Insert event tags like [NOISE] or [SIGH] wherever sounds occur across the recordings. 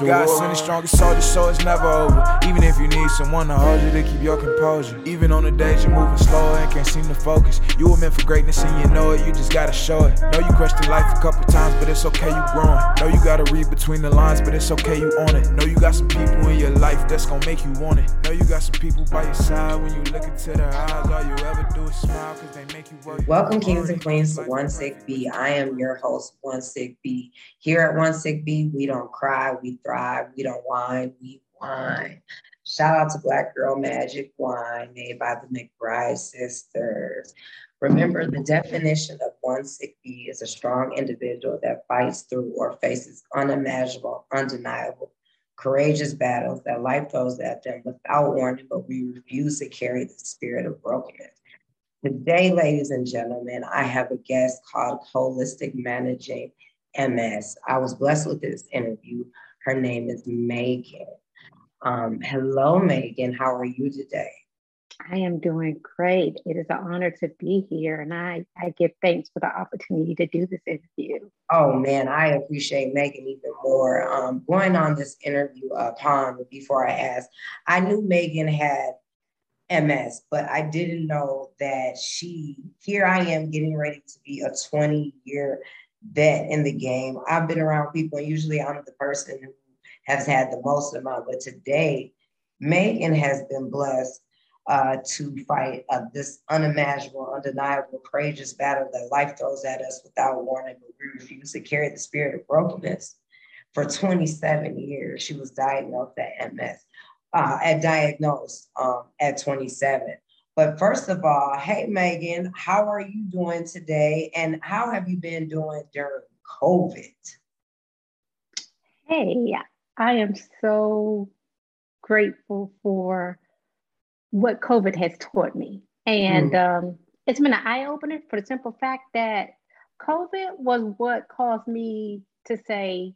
God send the strongest soldier, so it's never over. Even if you need someone to hold you to keep your composure. Even on the days you're moving slower and can't seem to focus. You were meant for greatness and you know it, you just gotta show it. Know you questioned life a couple times, but it's okay, you growing. Know you gotta read between the lines, but it's okay, you own it. Know you got some people in your life that's gonna make you want it. Know you got some people by your side when you look into their eyes. All you ever do is smile cause they make you work. Welcome, Kings and Queens, to One Sick B. I am your host, One Sick B. Here at One Sick B, we don't cry, we thrive. We don't whine, we wine. Shout out to Black Girl Magic Wine made by the McBride sisters. Remember, the definition of one sick bee is a strong individual that fights through or faces unimaginable, undeniable, courageous battles that life throws at them without warning, but we refuse to carry the spirit of brokenness. Today, ladies and gentlemen, I have a guest called Holistic Managing MS. I was blessed with this interview. Her name is Maegan. Um, hello, Maegan. How are you today? I am doing great. It is an honor to be here, and I, I give thanks for the opportunity to do this interview. Oh man, I appreciate Maegan even more. Um, going on this interview upon before I asked, I knew Maegan had MS, but I didn't know that she. Here I am getting ready to be a 20 year vet in the game. I've been around people, and usually I'm the person who has had the most amount. But today, Maegan has been blessed uh, to fight uh, this unimaginable, undeniable, courageous battle that life throws at us without warning, but we refuse to carry the spirit of brokenness. For 27 years, she was diagnosed at MS, uh, at diagnosed um, at 27. But first of all, hey, Maegan, how are you doing today? And how have you been doing during COVID? Hey, I am so grateful for what COVID has taught me. And mm. um, it's been an eye opener for the simple fact that COVID was what caused me to say,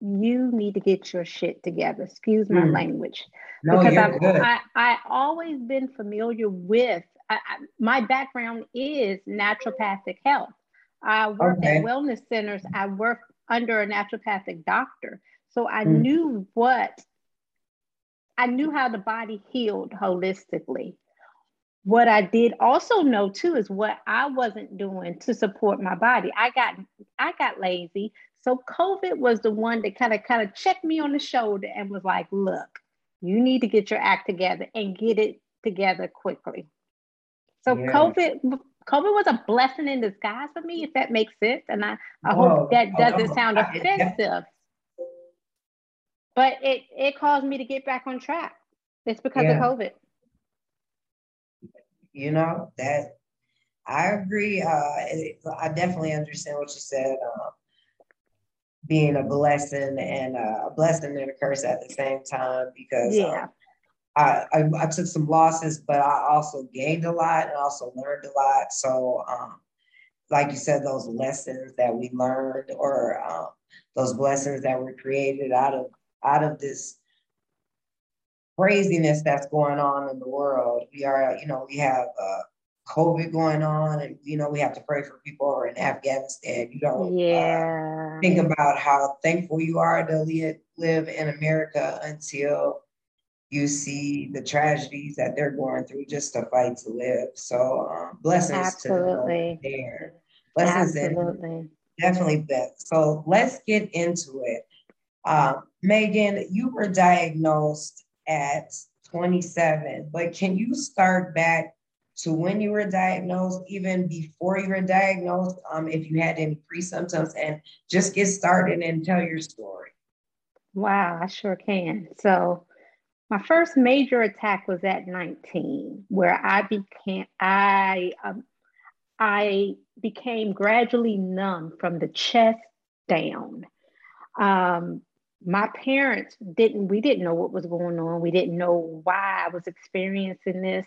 you need to get your shit together. Excuse my mm. language. No, because I've I, I always been familiar with I, I, my background is naturopathic health. I worked okay. at wellness centers. I worked under a naturopathic doctor. So I mm. knew what I knew how the body healed holistically. What I did also know too is what I wasn't doing to support my body. I got I got lazy. So COVID was the one that kind of kind of checked me on the shoulder and was like, look, you need to get your act together and get it together quickly. So yeah. COVID COVID was a blessing in disguise for me, if that makes sense. And I, I hope that doesn't sound offensive. But it it caused me to get back on track. It's because yeah. of COVID. You know, that I agree. Uh, it, I definitely understand what you said. Um, being a blessing and a blessing and a curse at the same time because yeah. Um, I, I, I, took some losses, but I also gained a lot and also learned a lot. So, um, like you said, those lessons that we learned or um, those blessings that were created out of out of this craziness that's going on in the world. We are, you know, we have uh, COVID going on, and you know we have to pray for people who are in Afghanistan. You don't uh, yeah. uh, think about how thankful you are to live, live in America until you see the tragedies that they're going through just to fight to live. So um, blessings Absolutely. to them there. Blessings Absolutely. definitely best. So let's get into it. Um, Maegan, you were diagnosed at 27, but can you start back to when you were diagnosed, even before you were diagnosed, um, if you had any pre symptoms, and just get started and tell your story. Wow, I sure can. So, my first major attack was at 19, where I became I um, I became gradually numb from the chest down. Um, my parents didn't we didn't know what was going on we didn't know why i was experiencing this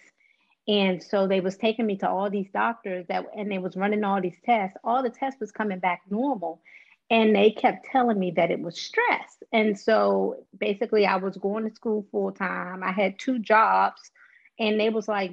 and so they was taking me to all these doctors that and they was running all these tests. All the tests was coming back normal. And they kept telling me that it was stress. And so basically I was going to school full time. I had two jobs and they was like,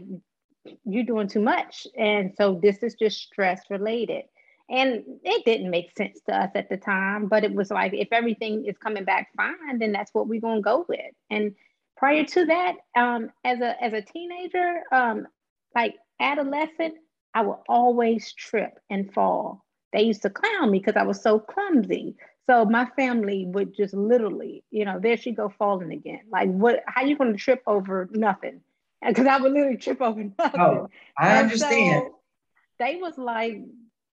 you're doing too much. And so this is just stress related. And it didn't make sense to us at the time, but it was like if everything is coming back fine, then that's what we're gonna go with. And prior to that, um, as a as a teenager, um, like adolescent, I would always trip and fall. They used to clown me because I was so clumsy. So my family would just literally, you know, there she go falling again. Like what? How you going to trip over nothing? [LAUGHS] Because I would literally trip over nothing. [LAUGHS] Oh, I and understand. So they was like,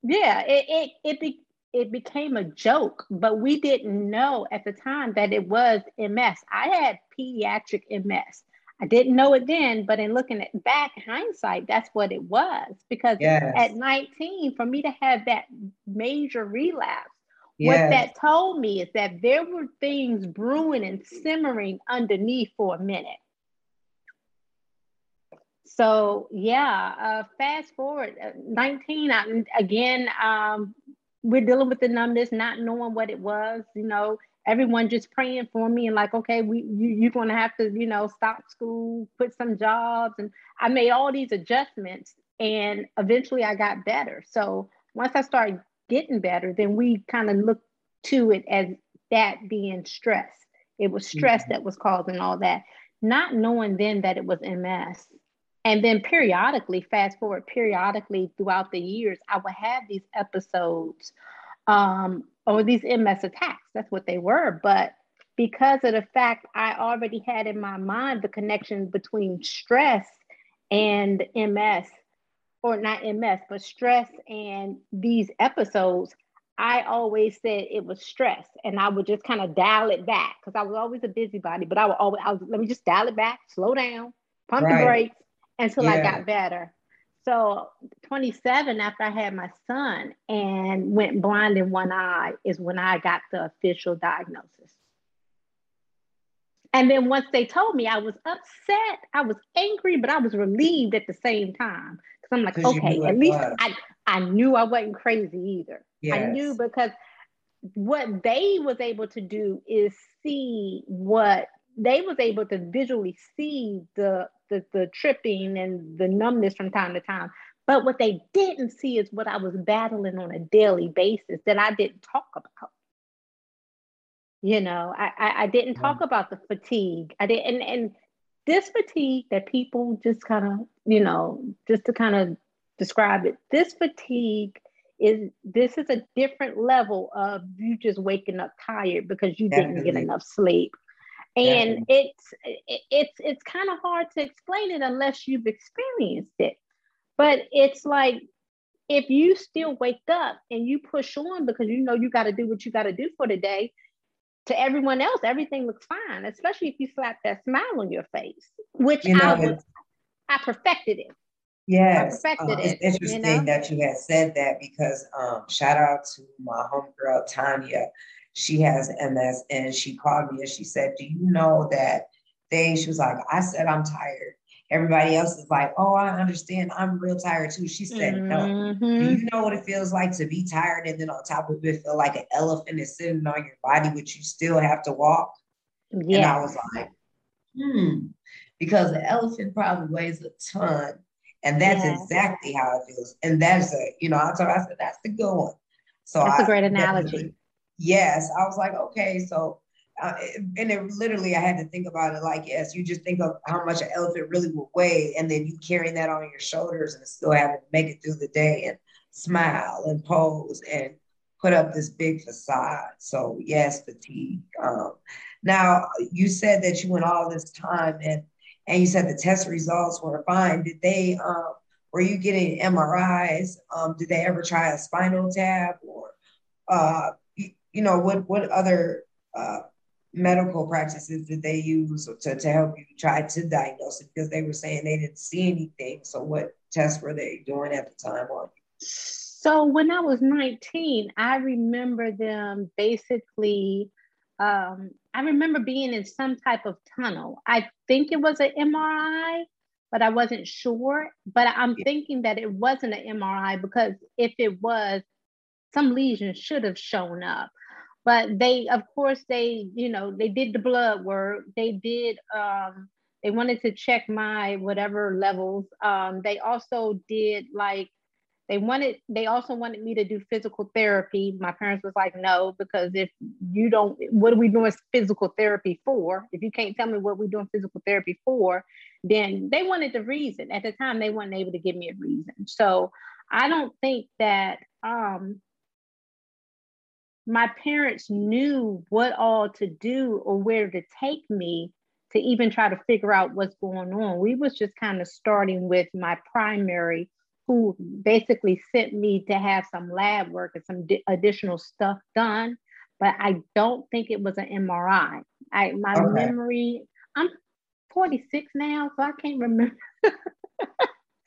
yeah, it it it, be, it became a joke, but we didn't know at the time that it was MS. I had pediatric MS. I didn't know it then, but in looking at back hindsight, that's what it was. Because yes. at 19, for me to have that major relapse, yes. what that told me is that there were things brewing and simmering underneath for a minute. So yeah, uh, fast forward, uh, 19, I, again, um, we're dealing with the numbness, not knowing what it was, you know, everyone just praying for me and like, okay, we you, you're gonna have to, you know, stop school, put some jobs. And I made all these adjustments and eventually I got better. So once I started getting better, then we kind of looked to it as that being stress. It was stress mm-hmm. that was causing all that, not knowing then that it was MS. And then periodically, fast forward periodically throughout the years, I would have these episodes um, or these MS attacks. That's what they were. But because of the fact I already had in my mind the connection between stress and MS, or not MS, but stress and these episodes, I always said it was stress, and I would just kind of dial it back because I was always a busybody. But I would always, I was, let me just dial it back, slow down, pump right. the brakes until yeah. I got better. So 27 after I had my son and went blind in one eye is when I got the official diagnosis. And then once they told me, I was upset, I was angry, but I was relieved at the same time. Because I'm like, okay, at least I, I knew I wasn't crazy either. Yes. I knew because what they was able to do is see what they was able to visually see the the, the tripping and the numbness from time to time. But what they didn't see is what I was battling on a daily basis that I didn't talk about. You know, I, I, I didn't talk mm. about the fatigue. I didn't, and, and this fatigue that people just kind of, you know, just to kind of describe it, this fatigue is this is a different level of you just waking up tired because you Definitely. didn't get enough sleep and yeah. it's it's it's kind of hard to explain it unless you've experienced it but it's like if you still wake up and you push on because you know you got to do what you got to do for the day to everyone else everything looks fine especially if you slap that smile on your face which you know, i was i perfected it Yes, uh, it's interesting you know? that you had said that because um, shout out to my homegirl Tanya she has MS and she called me and she said, Do you know that they, she was like, I said, I'm tired. Everybody else is like, Oh, I understand. I'm real tired too. She said, mm-hmm. No. Do mm-hmm. you know what it feels like to be tired and then on top of it, feel like an elephant is sitting on your body, but you still have to walk? Yeah. And I was like, Hmm. Because the elephant probably weighs a ton. And that's yeah. exactly how it feels. And that's a, you know, I told her, I said, that's the good one. So that's I, a great analogy yes, I was like, okay, so, uh, and it literally, I had to think about it like, yes, you just think of how much an elephant really would weigh, and then you carrying that on your shoulders and still having to make it through the day and smile and pose and put up this big facade. So yes, fatigue. Um, now you said that you went all this time and and you said the test results were fine. Did they um, were you getting MRIs? Um, did they ever try a spinal tap or uh, you know, what what other uh, medical practices did they use to, to help you try to diagnose it? Because they were saying they didn't see anything. So what tests were they doing at the time on So when I was 19, I remember them basically, um, I remember being in some type of tunnel. I think it was an MRI, but I wasn't sure. But I'm thinking that it wasn't an MRI because if it was, some lesion should have shown up but they of course they you know they did the blood work. They did um they wanted to check my whatever levels. Um they also did like they wanted they also wanted me to do physical therapy. My parents was like no because if you don't what are we doing physical therapy for? If you can't tell me what we're doing physical therapy for then they wanted the reason. At the time they weren't able to give me a reason. So i don't think that um my parents knew what all to do or where to take me to even try to figure out what's going on we was just kind of starting with my primary who basically sent me to have some lab work and some di- additional stuff done, but I don't think it was an MRI. I my okay. memory, I'm 46 now, so I can't remember. [LAUGHS]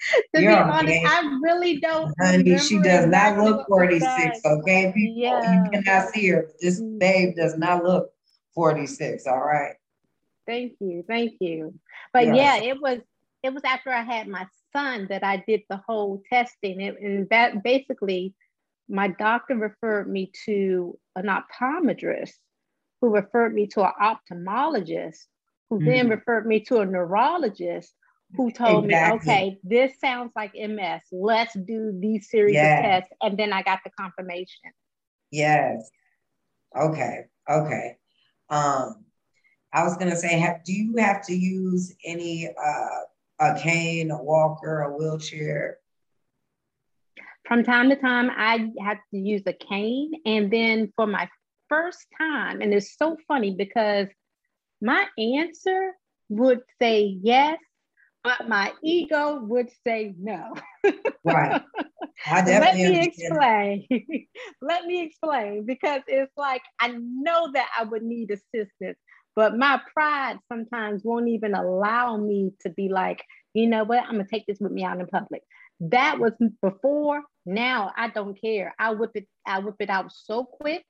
[LAUGHS] to You're be honest, okay. I really don't. Honey, she does not look 46. Okay, people, yeah. you cannot see her. This mm. babe does not look 46. All right. Thank you, thank you. But yes. yeah, it was it was after I had my son that I did the whole testing. It, and that basically, my doctor referred me to an optometrist who referred me to an ophthalmologist who mm-hmm. then referred me to a neurologist who told exactly. me, okay, this sounds like MS. Let's do these series yes. of tests. And then I got the confirmation. Yes. Okay. Okay. Um, I was gonna say, have, do you have to use any uh, a cane, a walker, a wheelchair? From time to time, I have to use a cane. And then for my first time, and it's so funny because my answer would say yes, but my ego would say no. right. [LAUGHS] Let me explain. [LAUGHS] Let me explain because it's like I know that I would need assistance, but my pride sometimes won't even allow me to be like, you know what, I'm gonna take this with me out in public. That was before. Now I don't care. I whip it, I whip it out so quick.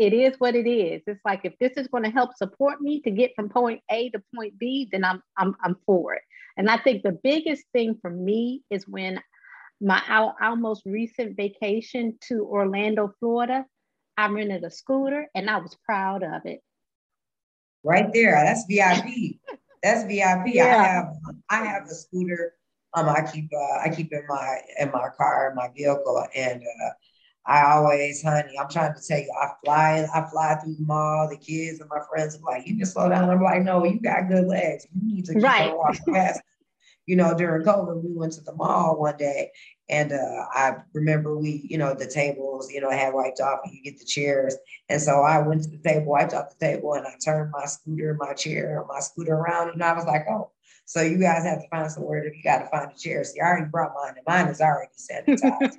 It is what it is. It's like if this is going to help support me to get from point A to point B, then I'm I'm I'm for it. And I think the biggest thing for me is when my our, our most recent vacation to Orlando, Florida, I rented a scooter and I was proud of it. Right there. That's VIP. [LAUGHS] That's VIP. Yeah. I have I have a scooter. Um, I keep uh, I keep in my in my car in my vehicle, and uh, I always, honey, I'm trying to tell you, I fly I fly through the mall. The kids and my friends are like, you can slow down. I'm like, no, you got good legs. You need to keep right. walking fast. you know, during COVID, we went to the mall one day and uh, I remember we, you know, the tables, you know, had wiped off and you get the chairs. And so I went to the table, wiped off the table, and I turned my scooter, my chair, my scooter around. And I was like, oh, so you guys have to find somewhere that you got to find a chair. See, I already brought mine, and mine is already sanitized.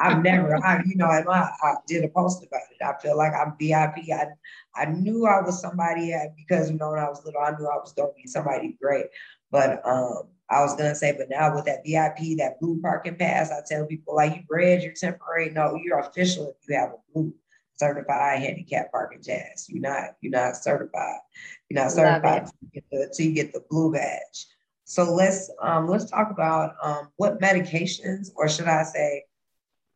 I've never, I, you know, I, I did a post about it. I feel like I'm VIP. I, I knew I was somebody because, you know, when I was little, I knew I was going to be somebody great. But um, I was gonna say, but now with that VIP, that blue parking pass, I tell people like you red, you're temporary. No, you're official if you have a blue certified handicap parking pass. You're not, you're not certified. You're not certified until you, the, you get the blue badge. So let's um, let's talk about um, what medications, or should I say,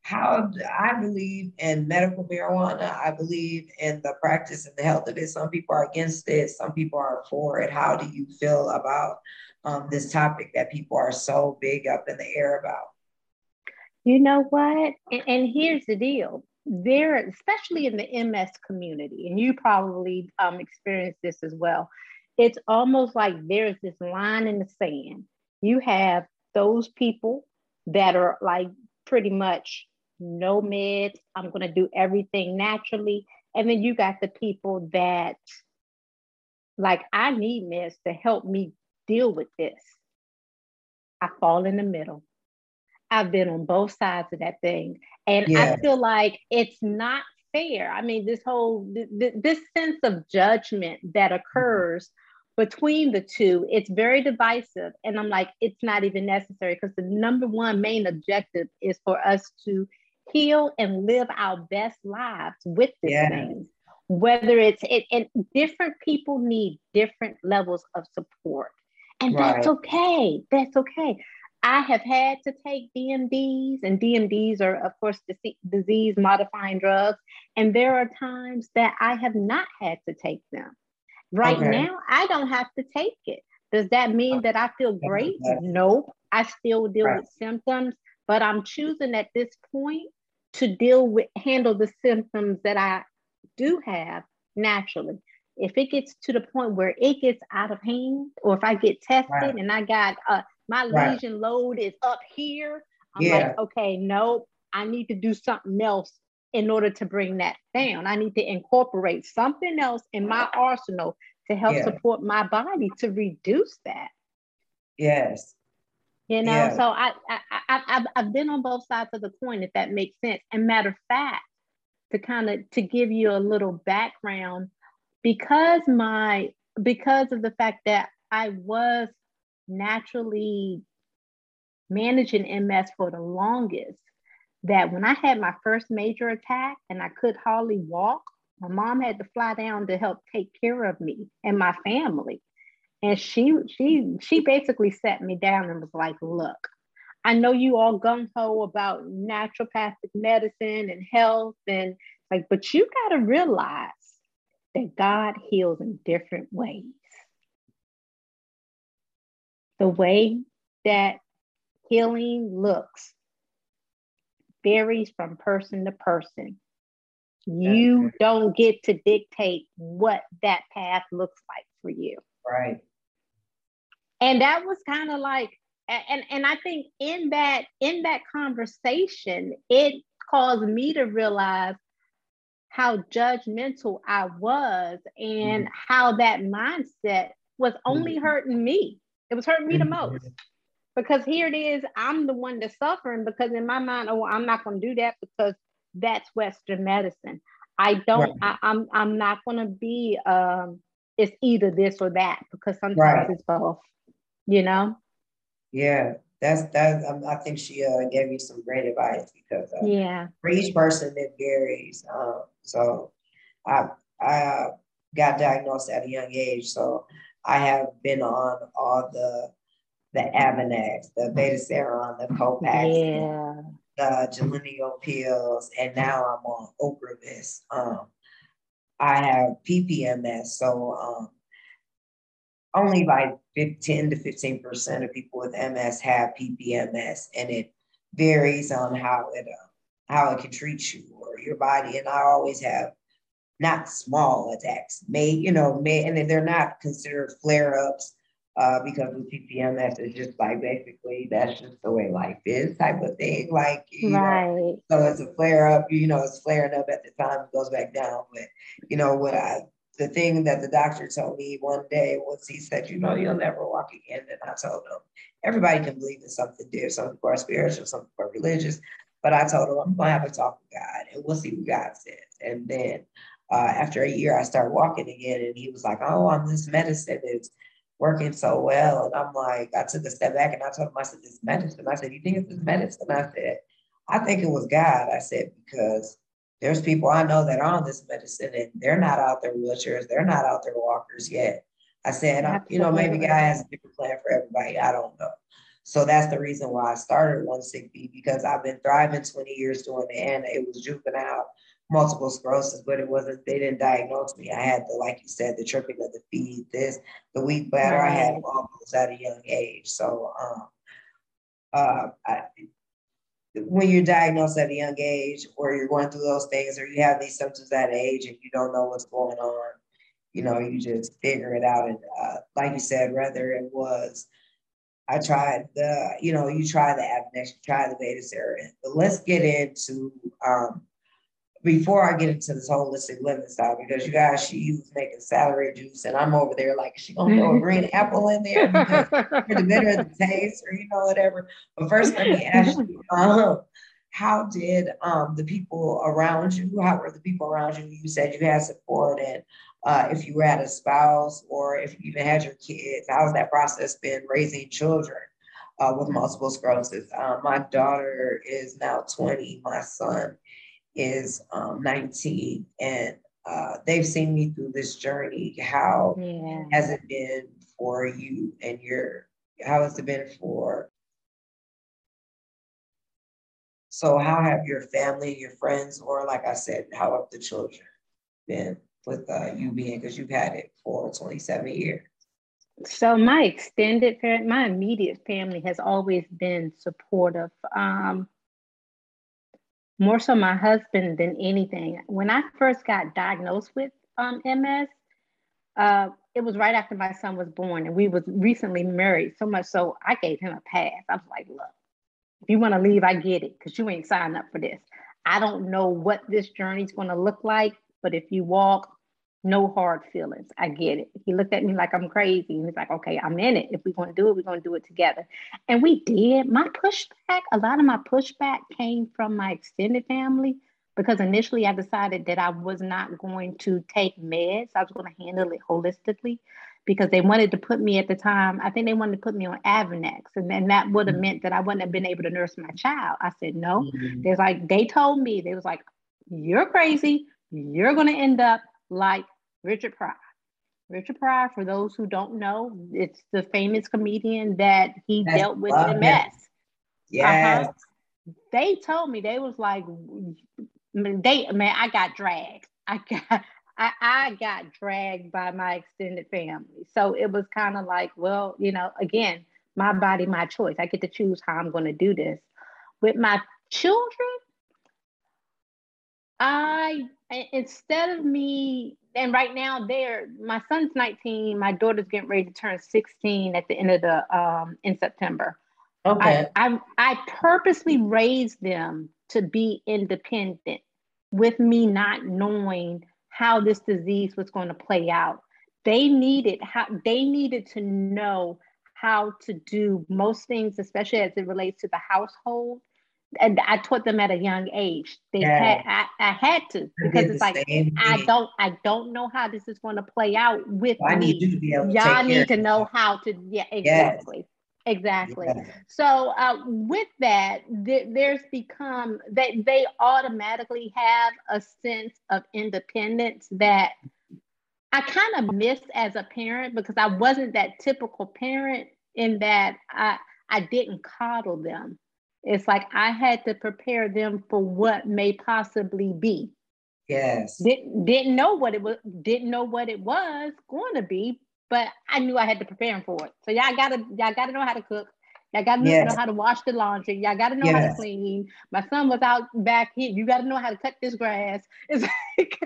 how I believe in medical marijuana. I believe in the practice and the health of it. Some people are against it. Some people are for it. How do you feel about um, this topic that people are so big up in the air about? You know what? And, and here's the deal. There, especially in the MS community, and you probably um, experienced this as well. It's almost like there's this line in the sand. You have those people that are like pretty much no meds. I'm going to do everything naturally. And then you got the people that, like, I need meds to help me deal with this. I fall in the middle. I've been on both sides of that thing. And yeah. I feel like it's not fair. I mean, this whole, th- this sense of judgment that mm-hmm. occurs between the two, it's very divisive. And I'm like, it's not even necessary because the number one main objective is for us to heal and live our best lives with this yeah. thing. Whether it's it, and different people need different levels of support. And right. that's okay. That's okay. I have had to take DMDs, and DMDs are, of course, disease modifying drugs. And there are times that I have not had to take them. Right okay. now, I don't have to take it. Does that mean that I feel great? No, I still deal right. with symptoms but I'm choosing at this point to deal with, handle the symptoms that I do have naturally. If it gets to the point where it gets out of hand, or if I get tested right. and I got uh, my right. lesion load is up here, I'm yeah. like, okay, nope. I need to do something else in order to bring that down. I need to incorporate something else in my arsenal to help yeah. support my body to reduce that. Yes. You know, yeah. so I, I, I, I've, I've been on both sides of the coin, if that makes sense. And matter of fact, to kind of to give you a little background, because my because of the fact that I was naturally managing MS for the longest, that when I had my first major attack and I could hardly walk, my mom had to fly down to help take care of me and my family. And she she she basically sat me down and was like, look, I know you all gung ho about naturopathic medicine and health and like, but you gotta realize that God heals in different ways. The way that healing looks varies from person to person. You don't get to dictate what that path looks like for you. Right. And that was kind of like, and and I think in that in that conversation, it caused me to realize how judgmental I was and mm-hmm. how that mindset was only mm-hmm. hurting me. It was hurting me the most. Because here it is i'm the one that's suffering because in my mind oh i'm not going to do that because that's western medicine. I don't right. I, am I'm, I'm not going to be um it's either this or that because sometimes right. it's both you know? Yeah that's that um, i think she uh, gave you some great advice because uh, yeah. for each person it varies um, so i i got diagnosed at a young age so i have been on all the the Avonex, the Betaseron, the Copax, yeah. the Gilenya pills, and now I'm on Ocrevus. Um, I have PPMS, so um, only like 10 to 15% of people with MS have PPMS, and it varies on how it uh, how it can treat you or your body. And I always have not small attacks, may you know, may and they're not considered flare ups uh, because with PPMS, it's just like basically that's just the way life is type of thing. Like, you right. know, so it's a flare up, you know, it's flaring up at the time, it goes back down. But, you know, what I, the thing that the doctor told me one day was he said, you know, you'll never walk again. And I told him, everybody can believe in something different. Some people are spiritual, some people are religious. But I told him, I'm going to have a talk with God and we'll see what God says. And then uh, after a year, I started walking again. And he was like, oh, on this medicine is working so well. And I'm like, I took a step back and I told him, I said, this medicine. I said, you think it's this medicine? I said, I think it was God. I said, because there's people I know that are on this medicine and they're not out there wheelchairs. They're not out there walkers yet. I said, you know, maybe God has a different plan for everybody. I don't know. So that's the reason why I started One Sick Bee because I've been thriving 20 years doing it and it was juvenile multiple sclerosis, but it wasn't, they didn't diagnose me. I had the, like you said, the tripping of the feet, this, the weak bladder. Right. I had all those at a young age. So, um, uh, I, when you're diagnosed at a young age or you're going through those things or you have these symptoms at age and you don't know what's going on, you know, you just figure it out. And uh, like you said, rather it was, I tried the, you know, you try the Avonex, you try the Betaseron, but let's get into um, before I get into this holistic living style, because you guys, she was making celery juice, and I'm over there like, she gonna throw a green [LAUGHS] apple in there [LAUGHS] for the better of the taste, or you know whatever. But first, let me ask you, [LAUGHS] um, how did um, the people around you? How were the people around you? You said you had support, and uh, if you had a spouse, or if you even had your kids, how's that process been raising children? Uh, with multiple sclerosis. Uh, my daughter is now 20. My son is um, 19 and uh, they've seen me through this journey. How yeah. has it been for you and your, how has it been for? So how have your family, your friends, or like I said, how have the children been with uh, you being, because you've had it for 27 years? So my extended family, my immediate family has always been supportive. Um, more so my husband than anything. When I first got diagnosed with um, MS, uh, it was right after my son was born, and we was recently married. So much so, I gave him a pass. I was like, "Look, if you want to leave, I get it, because you ain't signed up for this. I don't know what this journey's going to look like, but if you walk, no hard feelings. I get it. He looked at me like I'm crazy. And he's like, okay, I'm in it. If we're going to do it, we're going to do it together. And we did. My pushback, a lot of my pushback came from my extended family because initially I decided that I was not going to take meds. I was going to handle it holistically because they wanted to put me at the time, I think they wanted to put me on Avonex. And then that would have mm-hmm. meant that I wouldn't have been able to nurse my child. I said, no. Mm-hmm. There's like, they told me, they was like, you're crazy. You're going to end up like Richard Pryor. Richard Pryor, for those who don't know, it's the famous comedian that he That's dealt with MS. Uh-huh. Yes. Uh-huh. They told me they was like, they man, I got dragged. I got I, I got dragged by my extended family. So it was kind of like, well, you know, again, my body, my choice. I get to choose how I'm going to do this. With my children, I instead of me and right now they're my son's 19 my daughter's getting ready to turn 16 at the end of the um in september. Okay. I, I, I purposely raised them to be independent with me not knowing how this disease was going to play out. They needed how they needed to know how to do most things especially as it relates to the household and I taught them at a young age. They had I, I had to because it's like I don't I don't know how this is going to play out with well, me. Y'all need to know how to yeah exactly. Yes. Exactly. Yeah. So uh, with that, th- there's become that they, they automatically have a sense of independence that I kind of missed as a parent because I wasn't that typical parent in that I I didn't coddle them. It's like I had to prepare them for what may possibly be. Yes. Didn't didn't know what it was, didn't know what it was going to be, but I knew I had to prepare them for it. So y'all gotta y'all gotta know how to cook. Y'all gotta yes. know how to wash the laundry. Y'all gotta know yes. how to clean. My son was out back here. You gotta know how to cut this grass. [LAUGHS] It's like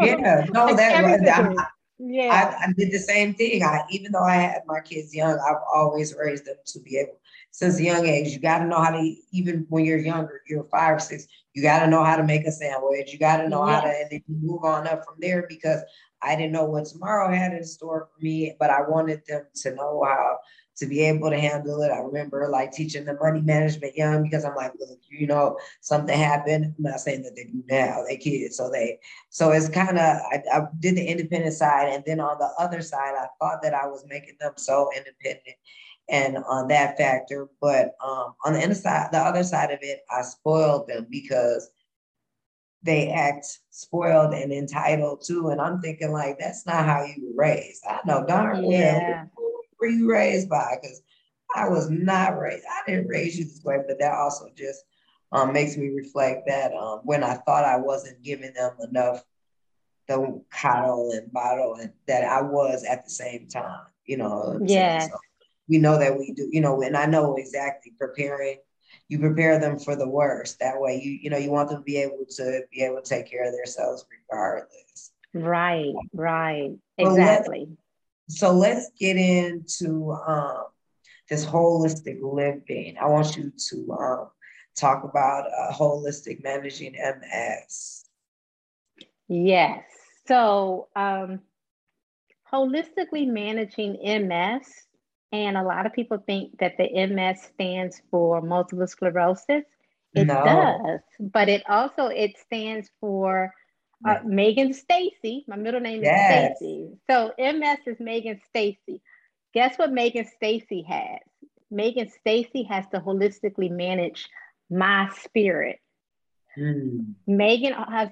yeah, no, like that was yeah. I, I, did the same thing. I even though I had my kids young, I've always raised them to be able since a young age. You got to know how to, even when you're younger, you're five or six, you got to know how to make a sandwich. You got to know yes. how to, and then you move on up from there because I didn't know what tomorrow had in store for me, but I wanted them to know how to be able to handle it. I remember like teaching the money management young because I'm like, look, you know, something happened. I'm not saying that they do now, they kids. So they, so it's kind of, I, I did the independent side. And then on the other side, I thought that I was making them so independent and on that factor. But um, on the inside, the other side of it, I spoiled them because they act spoiled and entitled too. And I'm thinking like, that's not how you were raised. I know darn well yeah. who were you raised by? Because I was not raised. I didn't raise you this way, but that also just um, makes me reflect that um, when I thought I wasn't giving them enough the coddle and bottle and that I was at the same time, you know. Yeah. So, we know that we do, you know, and I know exactly preparing, you prepare them for the worst. That way you, you know, you want them to be able to be able to take care of themselves regardless. Right, right. Exactly. So, let, us get into um, this holistic living. I want you to um, talk about uh, holistic managing MS. Yes. So, um, holistically managing MS and a lot of people think that the MS stands for multiple sclerosis. It no. does, but it also it stands for uh, Maegan Stacy. My middle name yes. is Stacy. So MS is Maegan Stacy. Guess what Maegan Stacy has? Maegan Stacy has to holistically manage my spirit. Mm. Maegan has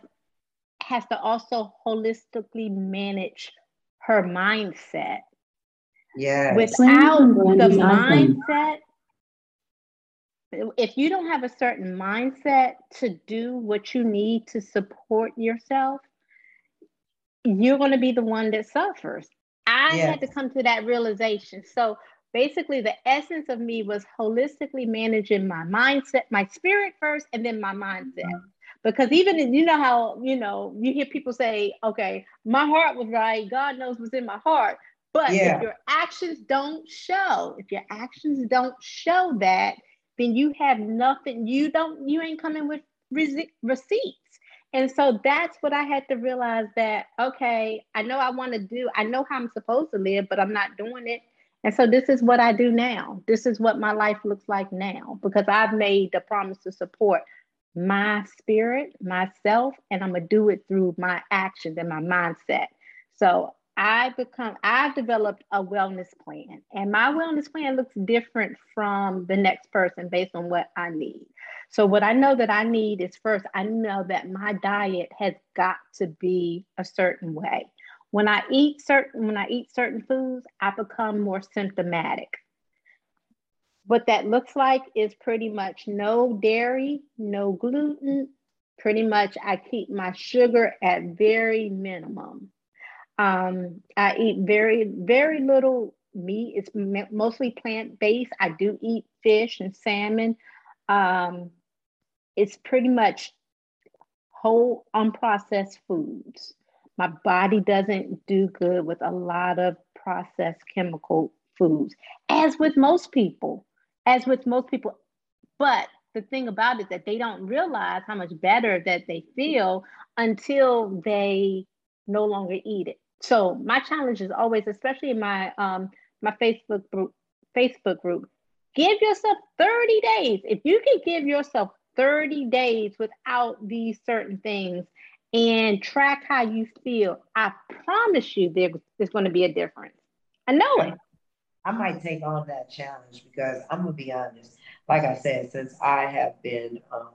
has to also holistically manage her mindset. Yeah. Without the mindset, if you don't have a certain mindset to do what you need to support yourself, you're going to be the one that suffers. I yeah. had to come to that realization. So basically, the essence of me was holistically managing my mindset, my spirit first, and then my mindset. Mm-hmm. Because even in, you know how you know you hear people say, "Okay, my heart was right. God knows what's in my heart." But yeah. if your actions don't show, if your actions don't show that, then you have nothing. You don't. You ain't coming with receipts. And so that's what I had to realize that, okay, I know I want to do, I know how I'm supposed to live, but I'm not doing it. And so this is what I do now. This is what my life looks like now because I've made the promise to support my spirit, myself, and I'm to do it through my actions and my mindset. So I become I've developed a wellness plan and my wellness plan looks different from the next person based on what I need. So what I know that I need is first I know that my diet has got to be a certain way. When I eat certain when I eat certain foods, I become more symptomatic. What that looks like is pretty much no dairy, no gluten. Pretty much I keep my sugar at very minimum um, I eat very, very little meat. It's mostly plant based. I do eat fish and salmon. Um, it's pretty much whole unprocessed foods. My body doesn't do good with a lot of processed chemical foods, as with most people, as with most people. But the thing about it that they don't realize how much better that they feel until they no longer eat it. So my challenge is always, especially in my um, my Facebook group, Facebook group, give yourself 30 days. If you can give yourself 30 days without these certain things and track how you feel, I promise you there, there's going to be a difference. I know it. I might take on that challenge because I'm gonna be honest. Like I said, since I have been um,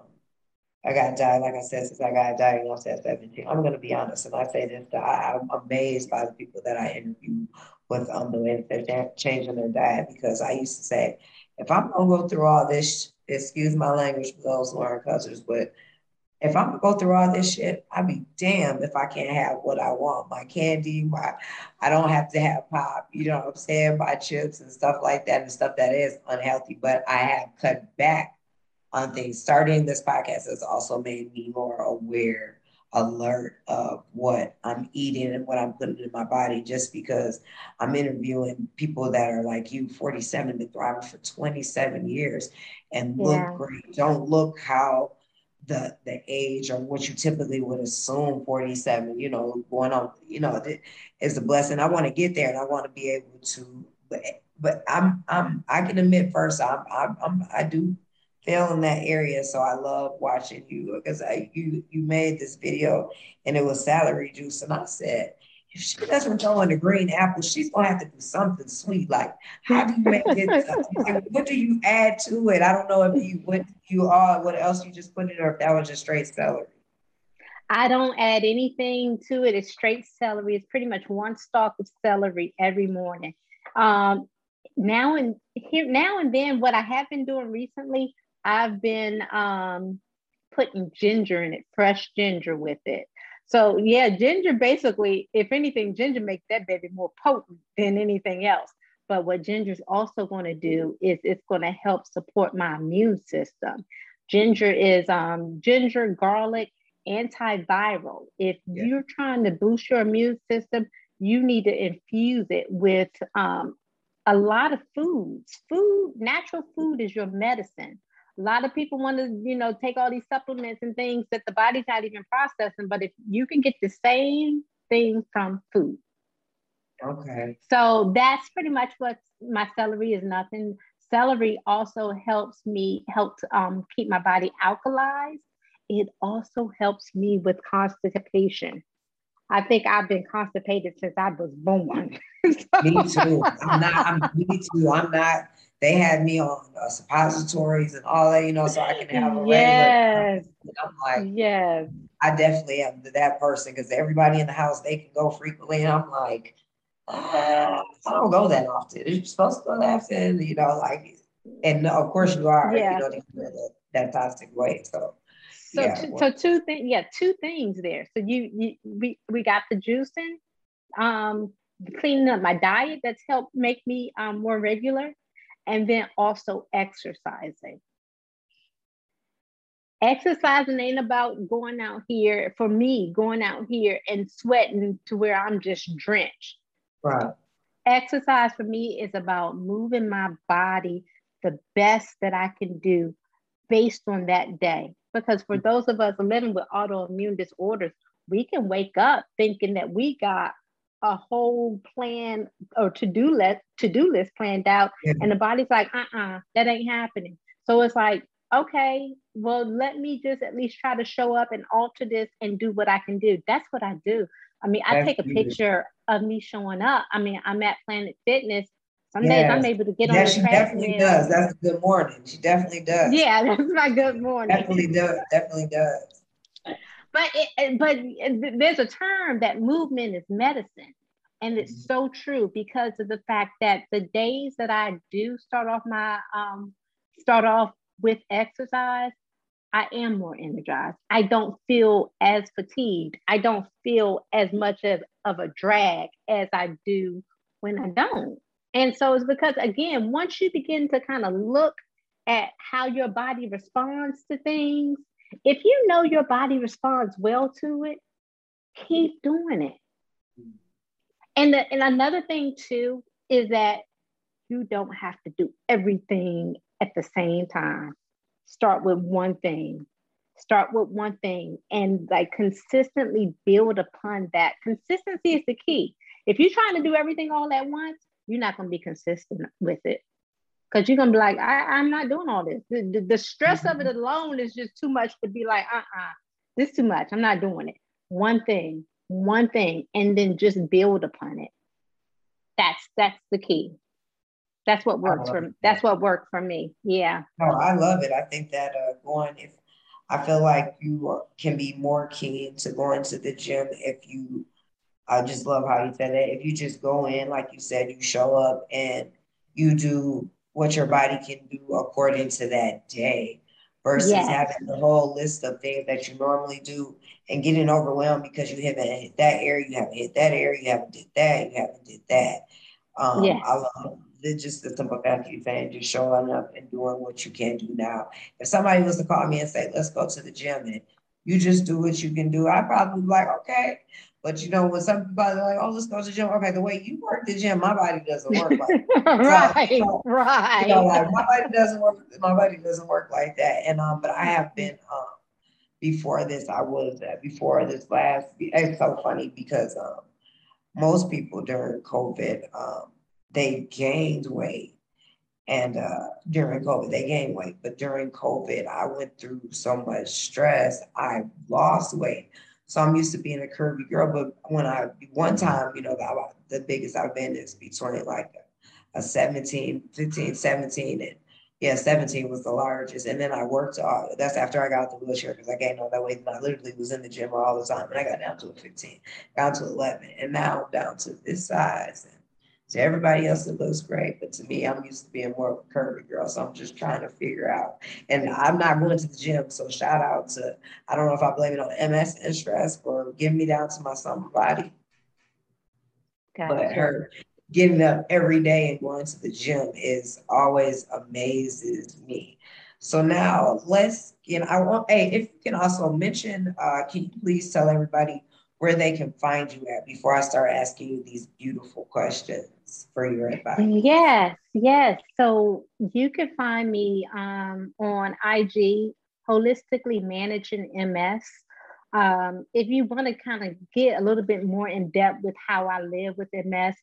I got died, like I said, since I got diagnosed at 17. I'm gonna be honest, and I say this, I, I'm amazed by the people that I interview with on the way that they're changing their diet because I used to say, if I'm gonna go through all this, excuse my language for those Lauren cousins, but if I'm gonna go through all this shit, I'd be damned if I can't have what I want. My candy, my I don't have to have pop, you know what I'm saying, my chips and stuff like that and stuff that is unhealthy, but I have cut back on things. Starting this podcast has also made me more aware, alert of what I'm eating and what I'm putting in my body just because I'm interviewing people that are like you, 47, been thriving for 27 years and look yeah. great. Don't look how the the age or what you typically would assume 47 you know going on you know is a blessing i want to get there and i want to be able to but but i'm i'm i can admit first i'm i'm, I'm i do fell in that area. So I love watching you because I you you made this video and it was celery juice. And I said, if she doesn't throw in the green apple, she's gonna have to do something sweet. Like, how do you make it? [LAUGHS] what do you add to it? I don't know if you what you are, what else you just put it, or if that was just straight celery. I don't add anything to it. It's straight celery. It's pretty much one stalk of celery every morning. Um, now and here, now and then, what I have been doing recently, I've been um, putting ginger in it, fresh ginger with it. So yeah, ginger basically, if anything, ginger makes that baby more potent than anything else. But what ginger is also going to do is it's going to help support my immune system. Ginger is um, ginger, garlic, antiviral. If yeah. you're trying to boost your immune system, you need to infuse it with um, a lot of foods. Food, natural food is your medicine. A lot of people want to, you know, take all these supplements and things that the body's not even processing. But if you can get the same thing from food. Okay. So that's pretty much what my celery is nothing. Celery also helps me help um, keep my body alkalized. It also helps me with constipation. I think I've been constipated since I was born. so. [LAUGHS] Me too. I'm not. I'm, me too. I'm not they had me on uh, suppositories and all that, you know, so I can have a yes. regular. I'm like, yes, I definitely am that person because everybody in the house they can go frequently, and I'm like, uh, I don't go that often. You're supposed to go that often, you know, like, and of course you are, yeah. you know, that, that toxic way. So. So, yeah, two, so two things, yeah, two things there. So you, you, we, we got the juicing, um, cleaning up my diet that's helped make me um, more regular, and then also exercising. Exercising ain't about going out here, for me, going out here and sweating to where I'm just drenched. Right. Exercise for me is about moving my body the best that I can do based on that day. Because for mm. those of us living with autoimmune disorders, we can wake up thinking that we got a whole plan or to-do list to-do list planned out yeah. and the body's like uh-uh that ain't happening. So it's like okay well let me just at least try to show up and alter this and do what i can do. That's what i do. I mean i take a picture of me showing up. I mean i'm at planet fitness. Some yes. days i'm able to get yeah, on the she definitely does. That's a good morning. She definitely does. Yeah [LAUGHS] that's my good morning. Definitely does. Definitely does but it, but there's a term that movement is medicine. And it's mm-hmm. so true because of the fact that the days that i do start off my um start off with exercise i am more energized. I don't feel as fatigued. I don't feel as much of, of a drag as i do when i don't. And so it's because again once you begin to kind of look at how your body responds to things if you know your body responds well to it, keep doing it. And, the, and another thing too is that you don't have to do everything at the same time. Start with one thing. Start with one thing and like consistently build upon that. Consistency is the key. If you're trying to do everything all at once, you're not going to be consistent with it because you're gonna be like, I, am not doing all this. The, the, the stress mm-hmm. of it mm-hmm. alone is just too much to be like, uh-uh, this too much. I'm not doing it. One thing, one thing, and then just build upon it. That's that's the key. That's what works for me. That's what worked for me. Yeah. No, I love it. I think that uh, going if I feel like you can be more keen to going to the gym if you. I just love how you said that. If you just go in, like you said, you show up and you do what your body can do according to that day versus yes. having the whole list of things that you normally do and getting overwhelmed because you haven't hit that area, you haven't hit that area, you haven't did that, you haven't did that. Um, yes. I love it. Just the simple fact you saying just showing up and doing what you can do now. If somebody was to call me and say, let's go to the gym and you just do what you can do, I'd probably be like, okay. But you know, when some people are like, oh, let's go to the gym. Okay, the way you work the gym, my body doesn't work like [LAUGHS] right, so, right. You know, like my body doesn't work, my body doesn't work like that. And um, but I have been um before this, I was that before this last it's so funny because um most people during COVID, um, they gained weight. And uh, during COVID, they gained weight. But during COVID, I went through so much stress, I lost weight. So I'm used to being a curvy girl, but when I one time, you know, the, the biggest I've been is between like a, a 17, 15, 17, and yeah, 17 was the largest. And then I worked all that's after I got the wheelchair because I gained all that weight and I literally was in the gym all the time. And I got down to a 15, down to 11, and now I'm down to this size. And to everybody else, it looks great, but to me, I'm used to being more of a curvy girl. So I'm just trying to figure out. And I'm not going to the gym. So shout out to, I don't know if I blame it on MS and stress or getting me down to my summer body. Gotcha. But her getting up every day and going to the gym is always amazes me. So now let's, you know, I want, hey, if you can also mention, uh, can you please tell everybody where they can find you at before I start asking you these beautiful questions for your advice. Yes, yes. So you can find me um, on IG, Holistically Managing MS. Um, if you want to kind of get a little bit more in depth with how I live with MS,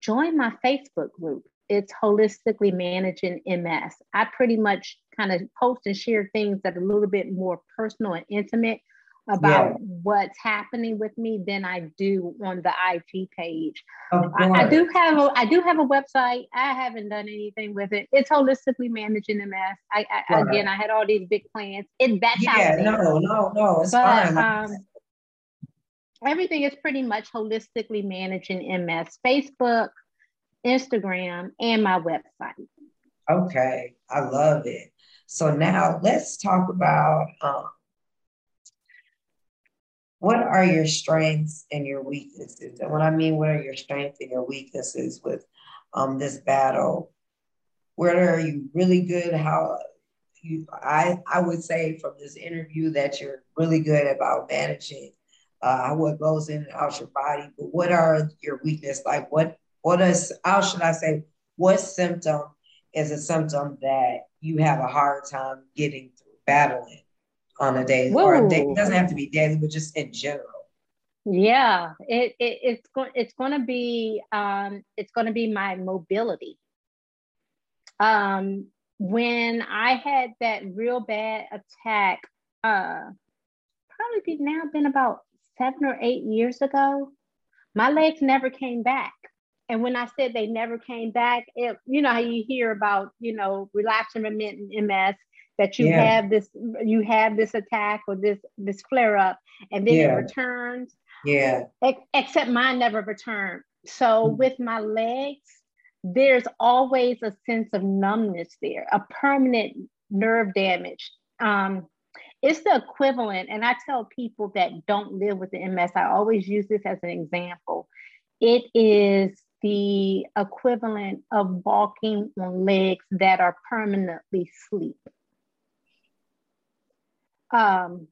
join my Facebook group. It's Holistically Managing MS. I pretty much kind of post and share things that are a little bit more personal and intimate about yeah. what's happening with me than I do on the IG page. I, I, do have a I do have a website. I haven't done anything with it. It's holistically managing MS. I, I right. again I had all these big plans. It that's yeah, no, no, no, it's but, fine. Um, everything is pretty much holistically managing MS. Facebook, Instagram, and my website. Okay, I love it. So now let's talk about um, what are your strengths and your weaknesses? And what I mean, what are your strengths and your weaknesses with um, this battle? Where are you really good? How you? I I would say from this interview that you're really good about managing uh, what goes in and out your body. But what are your weakness? Like what what is how should I say? What symptom is a symptom that you have a hard time getting through battling? On a daily Whoa. or a day. It doesn't have to be daily, but just in general. Yeah, it, it it's going it's going to be um it's going to be my mobility. Um, when I had that real bad attack, uh, probably be now been about seven or eight years ago. My legs never came back. And when I said they never came back, it, you know how you hear about, you know, relapsing remittent MS, that you yeah. have this you have this attack or this this flare up and then yeah. it returns yeah except mine never returned so mm-hmm. with my legs there's always a sense of numbness there a permanent nerve damage um, it's the equivalent and i tell people that don't live with the ms i always use this as an example it is the equivalent of walking on legs that are permanently asleep um,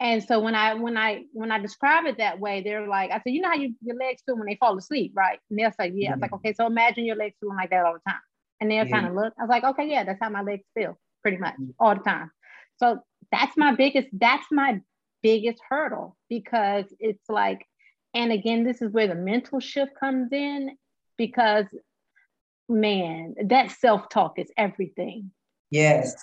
and so when I when I when I describe it that way, they're like, I said, you know how you, your legs feel when they fall asleep, right? And they're like, yeah. Mm-hmm. I was like, okay, so imagine your legs feeling like that all the time. And they'll kind of look. I was like, okay, yeah, that's how my legs feel, pretty much mm-hmm. all the time. So that's my biggest, that's my biggest hurdle because it's like, and again, this is where the mental shift comes in because man, that self-talk is everything. Yes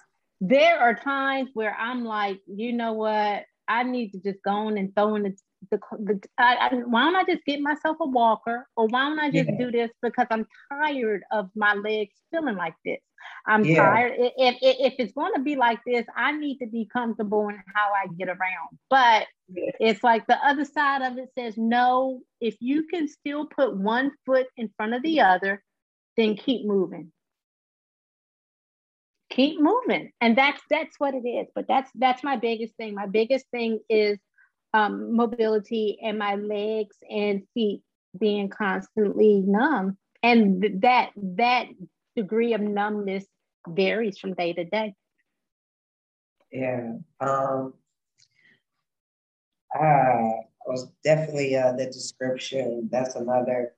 there are times where I'm like, you know what? I need to just go on and throw in the, the, the I, I, why don't I just get myself a walker or why don't I just yeah. do this because I'm tired of my legs feeling like this. I'm yeah. tired. If, if, if it's going to be like this, I need to be comfortable in how I get around. But yeah. it's like the other side of it says, no, if you can still put one foot in front of the other, then keep moving keep moving. And that's that's what it is. But that's that's my biggest thing. My biggest thing is um, mobility and my legs and feet being constantly numb. And th- that that degree of numbness varies from day to day. Yeah um uh was definitely uh the description. That's another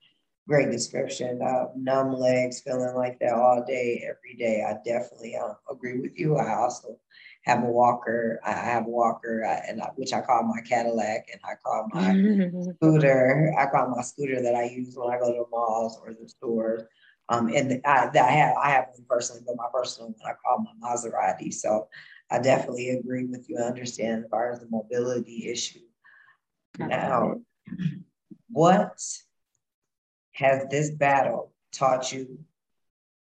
great description. Uh, numb legs, feeling like that all day, every day. I definitely um, agree with you. I also have a walker. I have a walker, uh, and I, which I call my Cadillac, and I call my [LAUGHS] scooter. I call my scooter that I use when I go to the malls or the stores. Um, and the, I, I have I have one personally, but my personal one I call my Maserati. So I definitely agree with you. I understand as far as the mobility issue. Now, what has this battle taught you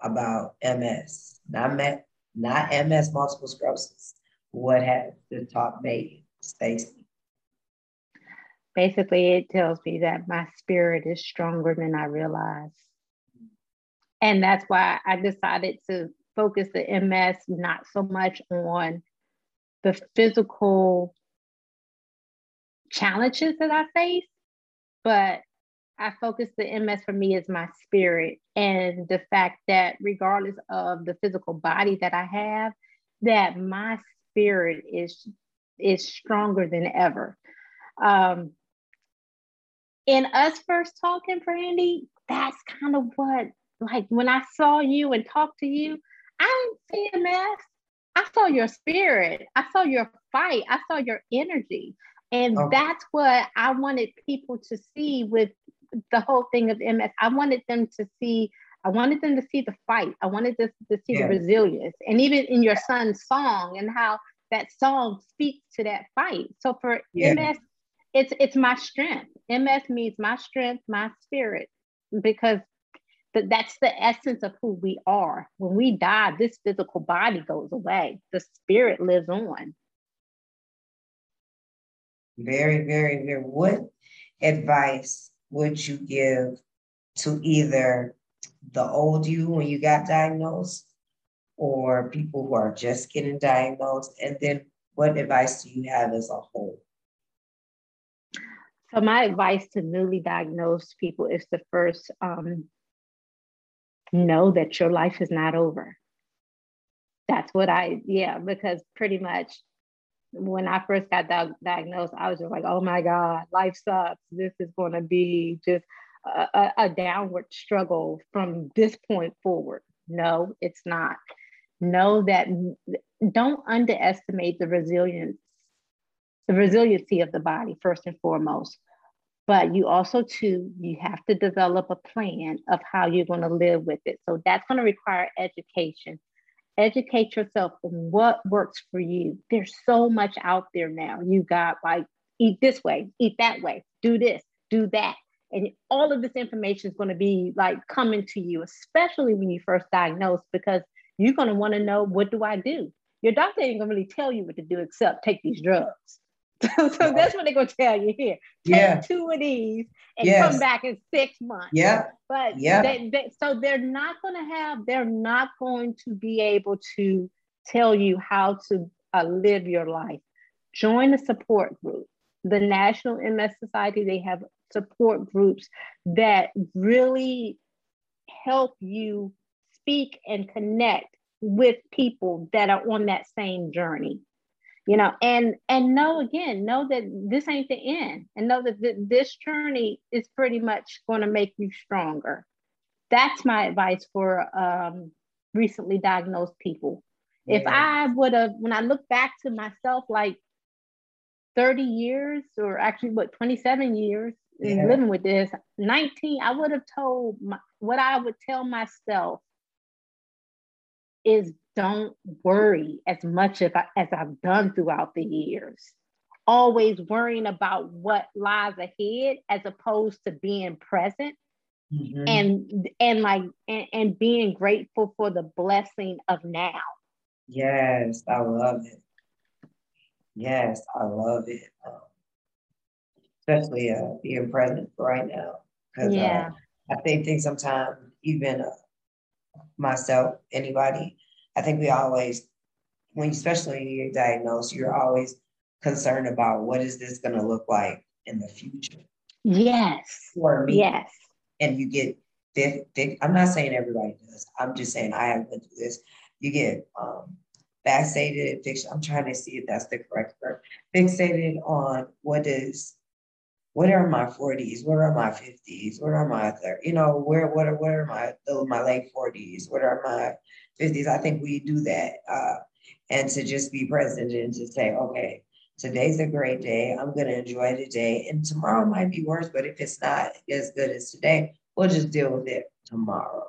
about MS? Not met, not MS multiple sclerosis. What has it taught me, Stacy? Basically, it tells me that my spirit is stronger than I realize. And that's why I decided to focus the MS not so much on the physical challenges that I face, but I focus the MS for me is my spirit and the fact that regardless of the physical body that I have, that my spirit is is stronger than ever. Um, in us first talking, Brandy, that's kind of what like when I saw you and talked to you, I didn't see MS. I saw your spirit. I saw your fight. I saw your energy. And okay. that's what I wanted people to see with the whole thing of MS. I wanted them to see, I wanted them to see the fight. I wanted them to see yeah. the resilience. And even in your son's song and how that song speaks to that fight. So for yeah. MS, it's it's my strength. MS means my strength, my spirit, because th- that's the essence of who we are. When we die, this physical body goes away. The spirit lives on. Very, very, very. What advice would you give to either the old you when you got diagnosed or people who are just getting diagnosed? And then what advice do you have as a whole? So my advice to newly diagnosed people is to first um, know that your life is not over. That's what I, yeah, because pretty much when I first got di- diagnosed, I was just like, oh my God, life sucks. This is going to be just a, a, downward struggle from this point forward. No, it's not. Know that don't underestimate the resilience, the resiliency of the body, first and foremost. But you also, too, you have to develop a plan of how you're going to live with it. So that's going to require education. Educate yourself on what works for you. There's so much out there now. You got like, eat this way, eat that way, do this, do that. And all of this information is going to be like coming to you, especially when you first diagnosed, because you're going to want to know what do I do? Your doctor ain't going to really tell you what to do except take these drugs. [LAUGHS] so, so that's what they're going to tell you here. Take yeah. two of these and yes. come back in six months. Yeah. But yeah. They, they, so they're not going to have, they're not going to be able to tell you how to uh, live your life. Join a support group. The National MS Society, they have support groups that really help you speak and connect with people that are on that same journey you know and and know again know that this ain't the end and know that th- this journey is pretty much going to make you stronger that's my advice for um, recently diagnosed people yeah. if i would have when i look back to myself like 30 years or actually what 27 years yeah. living with this 19 i would have told my, what i would tell myself is don't worry as much as, I, as I've done throughout the years. Always worrying about what lies ahead as opposed to being present mm-hmm. and and like and, and being grateful for the blessing of now. Yes, I love it. Yes, I love it. Um, especially uh, being present right now. Because uh, yeah. uh, I think, think sometimes even uh, myself, anybody, I think we always, when you especially you're diagnosed, you're always concerned about what is this going to look like in the future. Yes. For me. Yes. And you get, I'm not saying everybody does. I'm just saying I have been through this. You get um, fixated. I'm trying to see if that's the correct word. Fixated on what is what are my 40s? What are my 50s? What are my, you know, where, what are, what are my, my late 40s? What are my 50s? I think we do that. Uh, and to just be present and to say, okay, today's a great day. I'm going to enjoy the day. And tomorrow might be worse, but if it's not as good as today, we'll just deal with it tomorrow.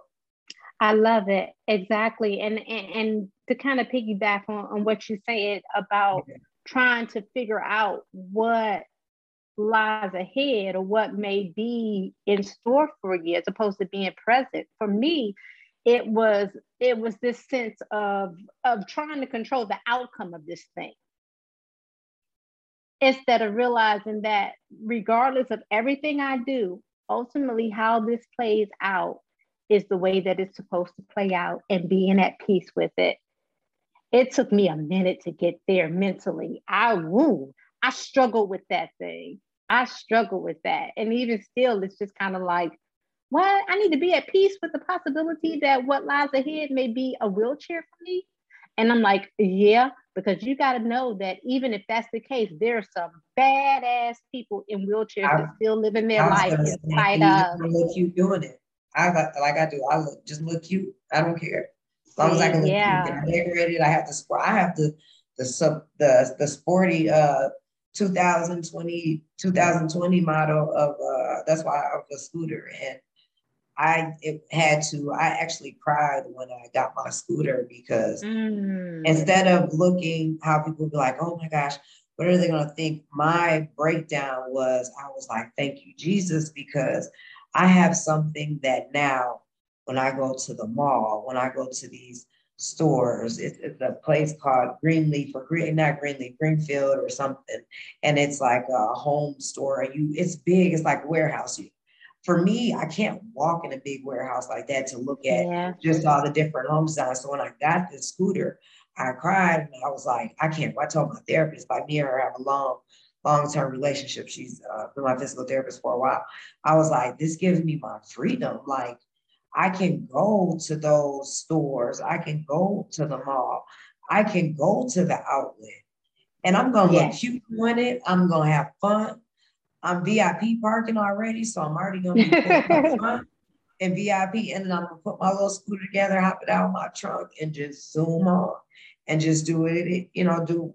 I love it. Exactly. And, and, and to kind of piggyback on, on what you said about trying to figure out what lies ahead or what may be in store for you as opposed to being present. For me it was it was this sense of of trying to control the outcome of this thing. Instead of realizing that regardless of everything i do ultimately how this plays out is the way that it's supposed to play out and being at peace with it. It took me a minute to get there mentally. I woo i struggled with that thing I struggle with that. And even still, it's just kind of like, what? I need to be at peace with the possibility that what lies ahead may be a wheelchair for me. And I'm like, yeah, because you got to know that even if that's the case, there are some badass people in wheelchairs I, that still living their life in spite of. Look cute doing it. I got like I do. I look just look cute. I don't care as long as I can look yeah. cute. Decorated. I have to sport. I have to the sub the the sporty uh 2020 2020 model of uh that's why I of a scooter and I it had to I actually cried when I got my scooter because mm. instead of looking how people be like oh my gosh what are they going to think my breakdown was I was like thank you Jesus because I have something that now when I go to the mall when I go to these stores. It's, it's a place called Greenleaf or Green, not Greenleaf, Greenfield or something. And it's like a home store. You, it's big. It's like warehouse. You, for me, I can't walk in a big warehouse like that to look at yeah. just all the different home designs. So when I got this scooter, I cried and I was like, I can't. I told my therapist, like me and her have a long long-term relationship. She's uh, been my physical therapist for a while. I was like, this gives me my freedom. Like I can go to those stores. I can go to the mall. I can go to the outlet. And I'm gonna look cute doing it. I'm gonna have fun. I'm VIP parking already, so I'm already gonna be [LAUGHS] fun and VIP, and then I'm gonna put my little scooter together, hop it out of my trunk, and just zoom on and just do it. You know, do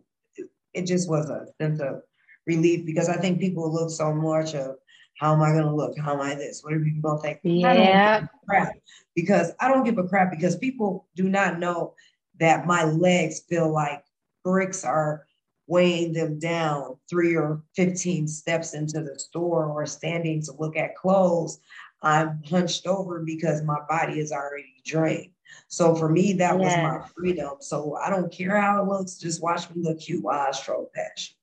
it just was a sense of relief because I think people look so much of how am I gonna look? How am I this? What are people gonna think? Yeah. crap because I don't give a crap because people do not know that my legs feel like bricks are weighing them down three or 15 steps into the store or standing to look at clothes. I'm hunched over because my body is already drained. So for me, that yes. was my freedom. So I don't care how it looks, just watch me look cute while I stroll past you.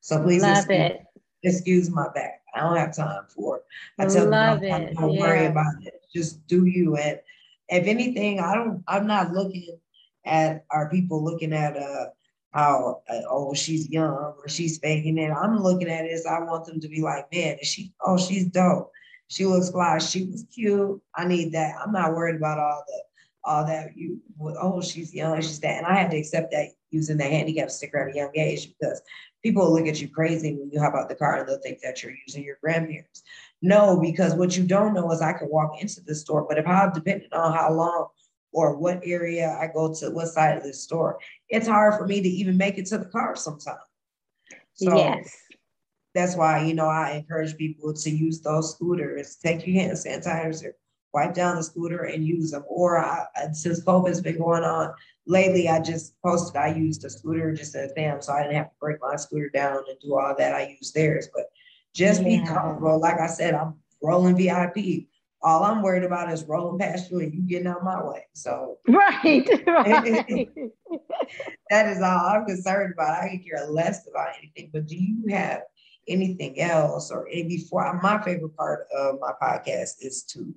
So please Love excuse, it. excuse my back. I don't have time for it. I tell Love them, it. don't, yeah. worry about it. Just do you. And if anything, I don't, I'm not looking at our people looking at uh how uh, oh she's young or she's faking it. I'm looking at it as I want them to be like, man, is she oh she's dope. She looks fly. She was cute. I need that. I'm not worried about all the all that you oh she's young she's that and i had to accept that using the handicap sticker at a young age because people look at you crazy when you hop out the car and they'll think that you're using your grandparents. No because what you don't know is i can walk into the store but if i depending on how long or what area i go to what side of the store it's hard for me to even make it to the car sometimes. So yes. that's why you know i encourage people to use those scooters take your hand sanitizer wipe down the scooter and use them. Or I, since COVID's been going on lately, I just posted I used a scooter just as damn, so I didn't have to break my scooter down and do all that. I use theirs, but just yeah. be comfortable. Like I said, I'm rolling VIP. All I'm worried about is rolling past you and you getting out my way. So [LAUGHS] right, right. [LAUGHS] that is all I'm concerned about. I can care less about anything. But do you have anything else or any before my favorite part of my podcast is to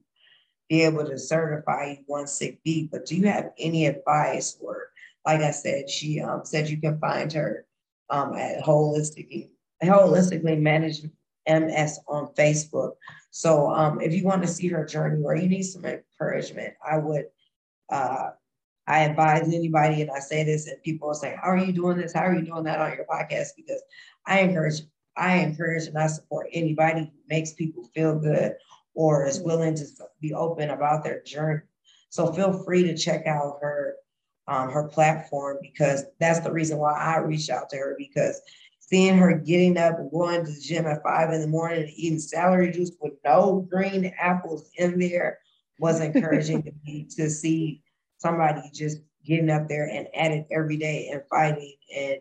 be able to certify you one sick B. But do you have any advice or like I said, she um, said you can find her um, at holistically holistically managed MS on Facebook. So um, if you want to see her journey or you need some encouragement, I would uh, I advise anybody, and I say this, and people will say, "How are you doing this? How are you doing that on your podcast?" Because I encourage, I encourage, and I support anybody who makes people feel good or is willing to be open about their journey. So feel free to check out her um, her platform because that's the reason why I reached out to her because seeing her getting up and going to the gym at five in the morning and eating celery juice with no green apples in there was encouraging to me to see somebody just getting up there and at it every day and fighting and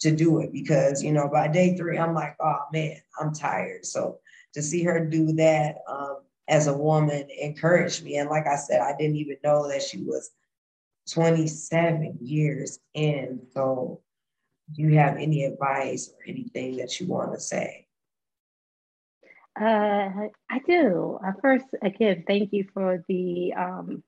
to do it because you know by day three I'm like oh man I'm tired so to see her do that um, as a woman encouraged me. And like I said, I didn't even know that she was 27 years in. So, do you have any advice or anything that you want to say? Uh, I do. Uh, first, again, thank you for the um,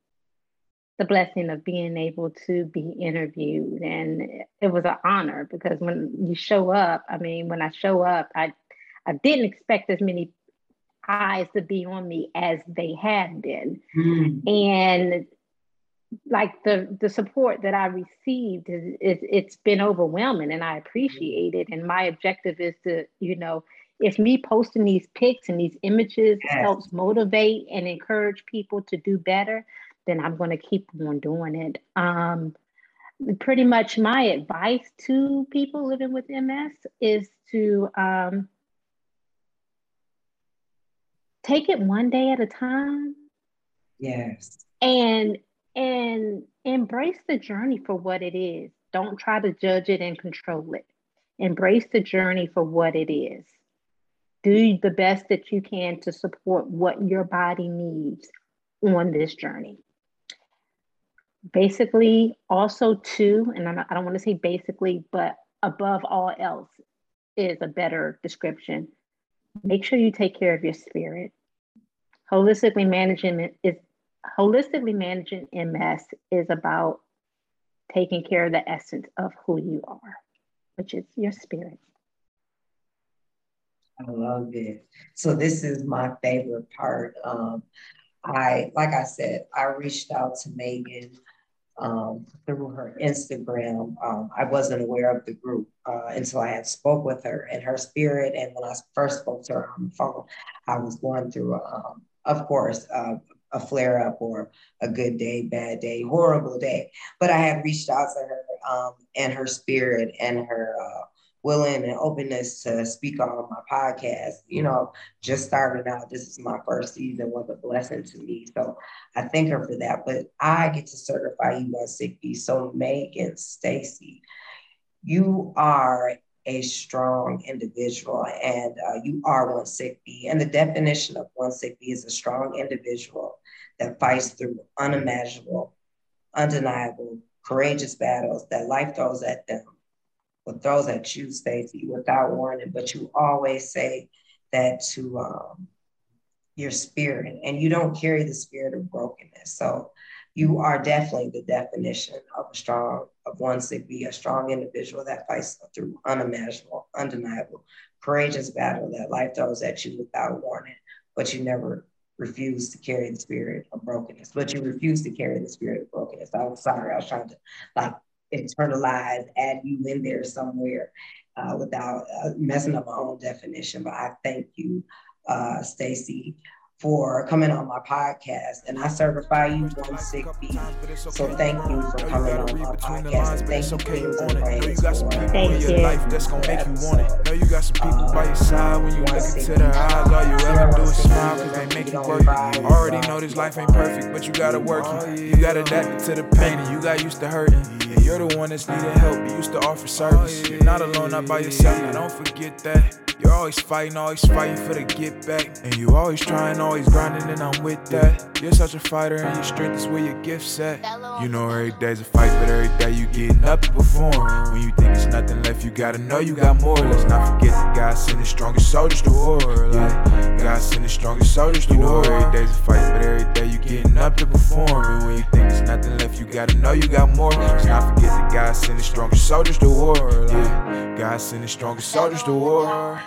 the blessing of being able to be interviewed, and it was an honor because when you show up, I mean, when I show up, I I didn't expect as many eyes to be on me as they have been. Mm. And like the the support that I received is, is it's been overwhelming and I appreciate it. And my objective is to, you know, if me posting these pics and these images yes. helps motivate and encourage people to do better, then I'm going to keep on doing it. Um, pretty much my advice to people living with MS is to um, take it one day at a time. Yes. And and embrace the journey for what it is. Don't try to judge it and control it. Embrace the journey for what it is. Do the best that you can to support what your body needs on this journey. Basically, also, too, and I don't want to say basically, but above all else is a better description. Make sure you take care of your spirit holistically managing is holistically managing MS is about taking care of the essence of who you are, which is your spirit. I love it. So this is my favorite part. Um, I, like I said, I reached out to Maegan um, through her Instagram. Um, I wasn't aware of the group uh, until I had spoke with her and her spirit. And when I first spoke to her on the phone, I was going through, um, of course, uh, a flare up or a good day, bad day, horrible day. But I had reached out to her um, and her spirit and her uh, willing and openness to speak on my podcast. You know, just starting out, this is my first season was a blessing to me. So I thank her for that. But I get to certify you on sick. So Maegan Stacy, you are a strong individual and uh, you are one sick B. And the definition of one sick B is a strong individual that fights through unimaginable, undeniable, courageous battles that life throws at them or throws at you, Stacy, without warning, but you always say that to um, your spirit, and you don't carry the spirit of brokenness. So you are definitely the definition of a strong, of one to be a strong individual that fights through unimaginable, undeniable, courageous battle that life throws at you without warning, but you never refuse to carry the spirit of brokenness. But you refuse to carry the spirit of brokenness. I was sorry, I was trying to like internalize, add you in there somewhere uh, without uh, messing up my own definition. But I thank you, uh, Stacy, for coming on my podcast. And I certify you one sick B. So thank you for coming on my podcast. And thank you for using brains for Thank you. life that's gonna make you want it. Know you got some people by your side when you look into their eyes. All you ever do is smile cause they make you work. Already know this life ain't perfect, but you gotta work it. You gotta adapt to the pain and you got used to hurting. And you're the one that's needing help. You used to offer service. You're not alone, not by yourself. Now don't forget that. You're always fighting, always fighting for the get back. And you always trying, always grinding, and I'm with that. You're such a fighter, and your strength is where your gift's at. You know every day's a fight, but every day you getting up to perform. When you think it's nothing left, you gotta know you got more. Let's not forget that God sent the strongest soldiers to war. Like, God sent the strongest soldiers to war. You know every day's a fight, but every day you getting up to perform. And when you think it's nothing left, you gotta know you got more. Let's not forget that God sent the strongest soldiers to war. Like, God sent the strongest soldiers to war.